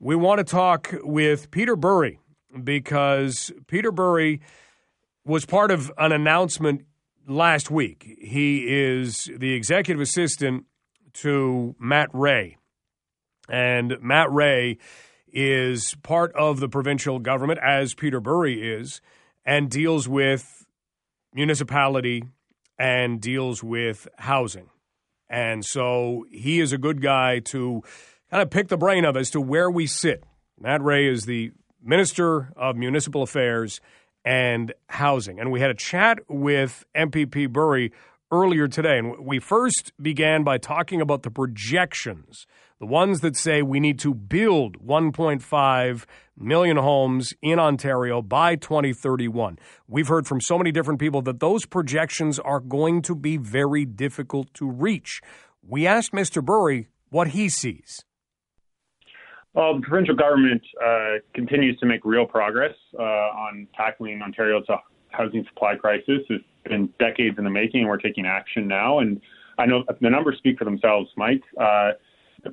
we want to talk with Peter Bury because Peter Bury was part of an announcement last week. He is the executive assistant to Matt Rae. And Matt Rae is part of the provincial government, as Peter Bury is, and deals with municipality and deals with housing. And so he is a good guy to kind of pick the brain of as to where we sit. Matt Rae is the Minister of Municipal Affairs and Housing. And we had a chat with MPP Bury earlier today. And we first began by talking about the projections, the ones that say we need to build 1.5 million homes in Ontario by 2031. We've heard from so many different people that those projections are going to be very difficult to reach. We asked Mr. Bury what he sees. Well, the provincial government uh, continues to make real progress uh, on tackling Ontario's housing supply crisis. It's been decades in the making, and we're taking action now. And I know the numbers speak for themselves, Mike. Uh,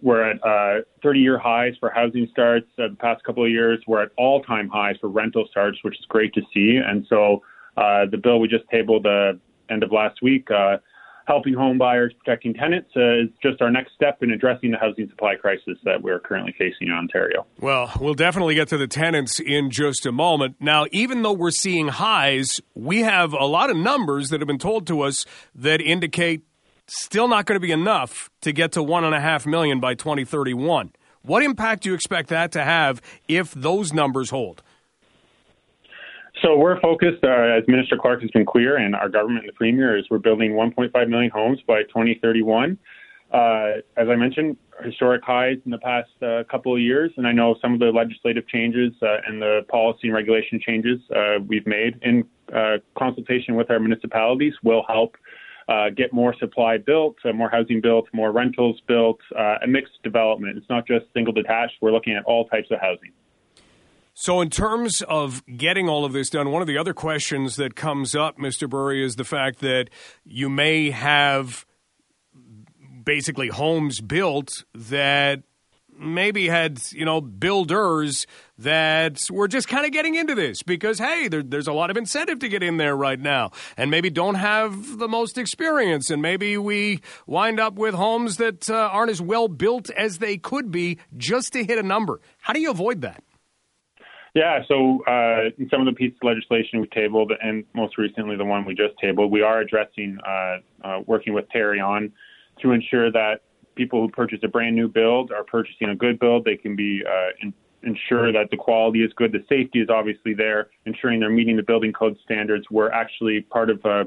we're at uh, 30-year highs for housing starts. Uh, the past couple of years, we're at all-time highs for rental starts, which is great to see. And so, uh, the bill we just tabled the end of last week helping home buyers, protecting tenants uh, is just our next step in addressing the housing supply crisis that we're currently facing in Ontario. Well, we'll definitely get to the tenants in just a moment. Now, even though we're seeing highs, we have a lot of numbers that have been told to us that indicate still not going to be enough to get to one and a half million by 2031. What impact do you expect that to have if those numbers hold? So we're focused, uh, as Minister Clark has been clear, and our government and the Premier is we're building 1.5 million homes by 2031. Uh, as I mentioned, historic highs in the past uh, couple of years, and I know some of the legislative changes uh, and the policy and regulation changes uh, we've made in uh, consultation with our municipalities will help get more supply built, more housing built, more rentals built, a mixed development. It's not just single detached. We're looking at all types of housing. So, in terms of getting all of this done, one of the other questions that comes up, Mr. Bury, is the fact that you may have basically homes built that maybe had you know builders that were just kind of getting into this because hey there, there's a lot of incentive to get in there right now and maybe don't have the most experience and maybe we wind up with homes that uh, aren't as well built as they could be just to hit a number how do you avoid that yeah, so uh, in some of the pieces of legislation we tabled, and most recently the one we just tabled, we are addressing, uh, uh, working with Tarion to ensure that people who purchase a brand new build are purchasing a good build. They can be uh, in, ensure that the quality is good, the safety is obviously there, ensuring they're meeting the building code standards. We're actually part of uh,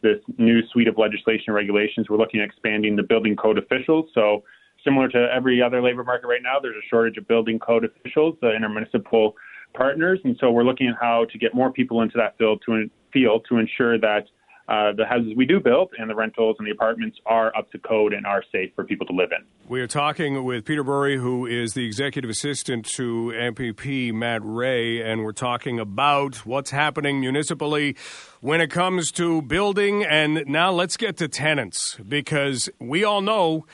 this new suite of legislation and regulations. We're looking at expanding the building code officials. So similar to every other labor market right now, there's a shortage of building code officials uh, in our municipal partners. And so we're looking at how to get more people into that field to, field to ensure that uh, the houses we do build and the rentals and the apartments are up to code and are safe for people to live in. We are talking with Peter Bury, who is the executive assistant to MPP Matt Rae, and we're talking about what's happening municipally when it comes to building. And now let's get to tenants because we all know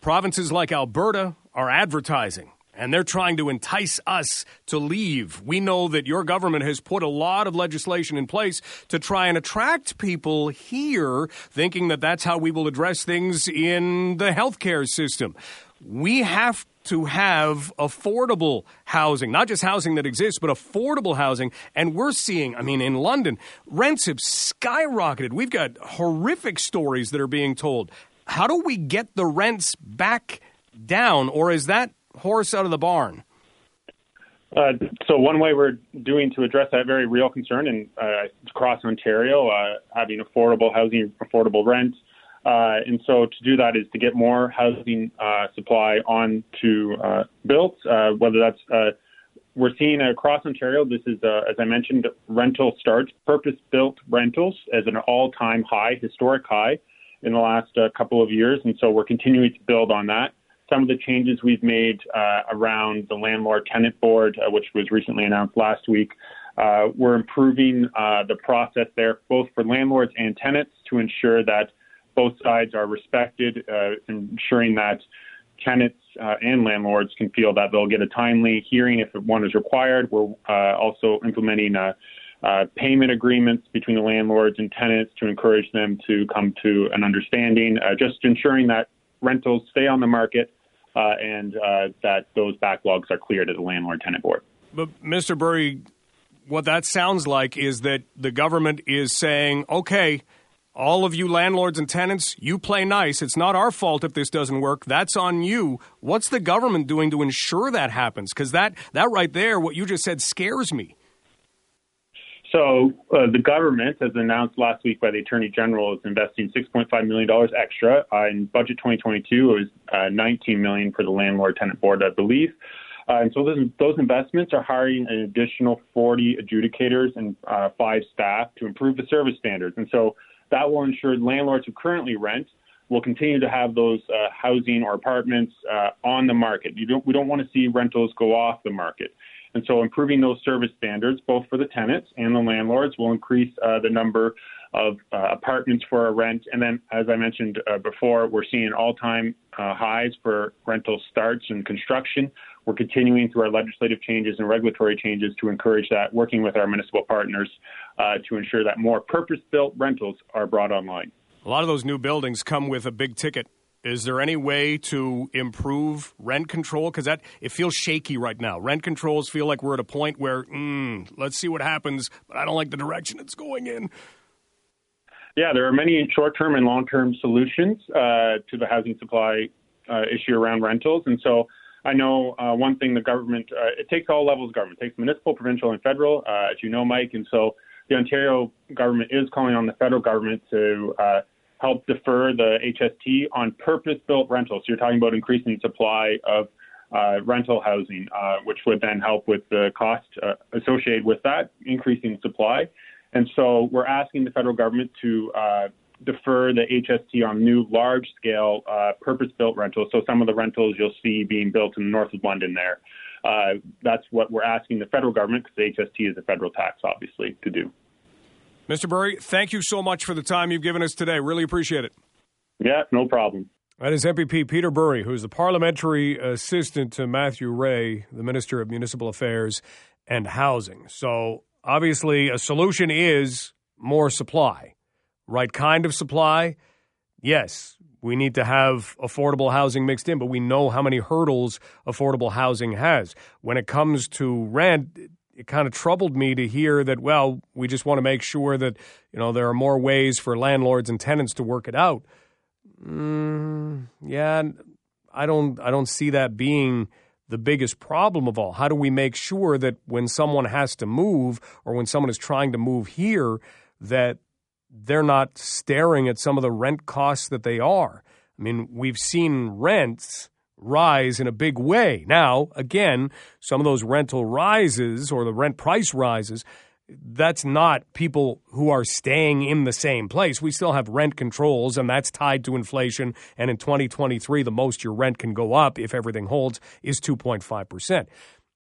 provinces like Alberta are advertising and they're trying to entice us to leave. We know that your government has put a lot of legislation in place to try and attract people here, thinking that that's how we will address things in the healthcare system. We have to have affordable housing, not just housing that exists, but affordable housing. And we're seeing, I mean, in London, rents have skyrocketed. We've got horrific stories that are being told. How do we get the rents back down, or is that horse out of the barn? Uh, so one way we're doing to address that very real concern and uh, across Ontario, uh, having affordable housing, affordable rent, uh, and so to do that is to get more housing uh, supply on to uh, built, whether that's we're seeing across Ontario. This is, as I mentioned, rental starts, purpose-built rentals as an all-time high, historic high in the last couple of years, and so we're continuing to build on that some of the changes we've made uh, around the landlord tenant board, uh, which was recently announced last week. Uh, we're improving the process there, both for landlords and tenants, to ensure that both sides are respected, ensuring that tenants uh, and landlords can feel that they'll get a timely hearing if one is required. We're uh, also implementing uh, payment agreements between the landlords and tenants to encourage them to come to an understanding, just ensuring that rentals stay on the market Uh, and uh, that those backlogs are cleared at the landlord tenant board. But, Mr. Bury, what that sounds like is that the government is saying, okay, all of you landlords and tenants, you play nice. It's not our fault if this doesn't work. That's on you. What's the government doing to ensure that happens? Because that, that right there, what you just said, scares me. So uh, the government, as announced last week by the Attorney General, is investing $6.5 million extra. Uh, in budget 2022, it was uh, 19 million for the landlord tenant board, I believe. Uh, and so those, those, investments are hiring an additional 40 adjudicators and uh, five staff to improve the service standards. And so that will ensure landlords who currently rent will continue to have those uh, housing or apartments on the market. Don't, we don't want to see rentals go off the market. And so improving those service standards, both for the tenants and the landlords, will increase uh, the number of uh, apartments for a rent. And then, as I mentioned uh, before, we're seeing all-time uh, highs for rental starts and construction. We're continuing through our legislative changes and regulatory changes to encourage that, working with our municipal partners uh, to ensure that more purpose-built rentals are brought online. A lot of those new buildings come with a big ticket. Is there any way to improve rent control? Because that it feels shaky right now. Rent controls feel like we're at a point where, mm, let's see what happens, but I don't like the direction it's going in. Yeah, there are many short-term and long-term solutions uh, to the housing supply uh, issue around rentals, and so I know uh, one thing the government uh, it takes all levels of government, it takes municipal, provincial, and federal, uh, as you know, Mike, and so the Ontario government is calling on the federal government to uh, help defer the HST on purpose-built rentals. So you're talking about increasing supply of rental housing, which would then help with the cost associated with that, increasing supply. And so we're asking the federal government to uh, defer the HST on new large scale uh, purpose built rentals. So some of the rentals you'll see being built in the north of London there. Uh, that's what we're asking the federal government, because the HST is a federal tax, obviously, to do. Mr. Bury, thank you so much for the time you've given us today. Really appreciate it. Yeah, no problem. That is MPP Peter Bury, who's the parliamentary assistant to Matthew Rae, the Minister of Municipal Affairs and Housing. So obviously, a solution is more supply. Right kind of supply? Yes, we need to have affordable housing mixed in, but we know how many hurdles affordable housing has. When it comes to rent, it kind of troubled me to hear that, well, we just want to make sure that, you know, there are more ways for landlords and tenants to work it out. Mm, yeah, I don't I don't see that being the biggest problem of all. How do we make sure that when someone has to move or when someone is trying to move here, that they're not staring at some of the rent costs that they are? I mean, we've seen rents rise in a big way. Now, again, some of those rental rises or the rent price rises that's not people who are staying in the same place. We still have rent controls, and that's tied to inflation. And in 2023, the most your rent can go up if everything holds is 2.5%.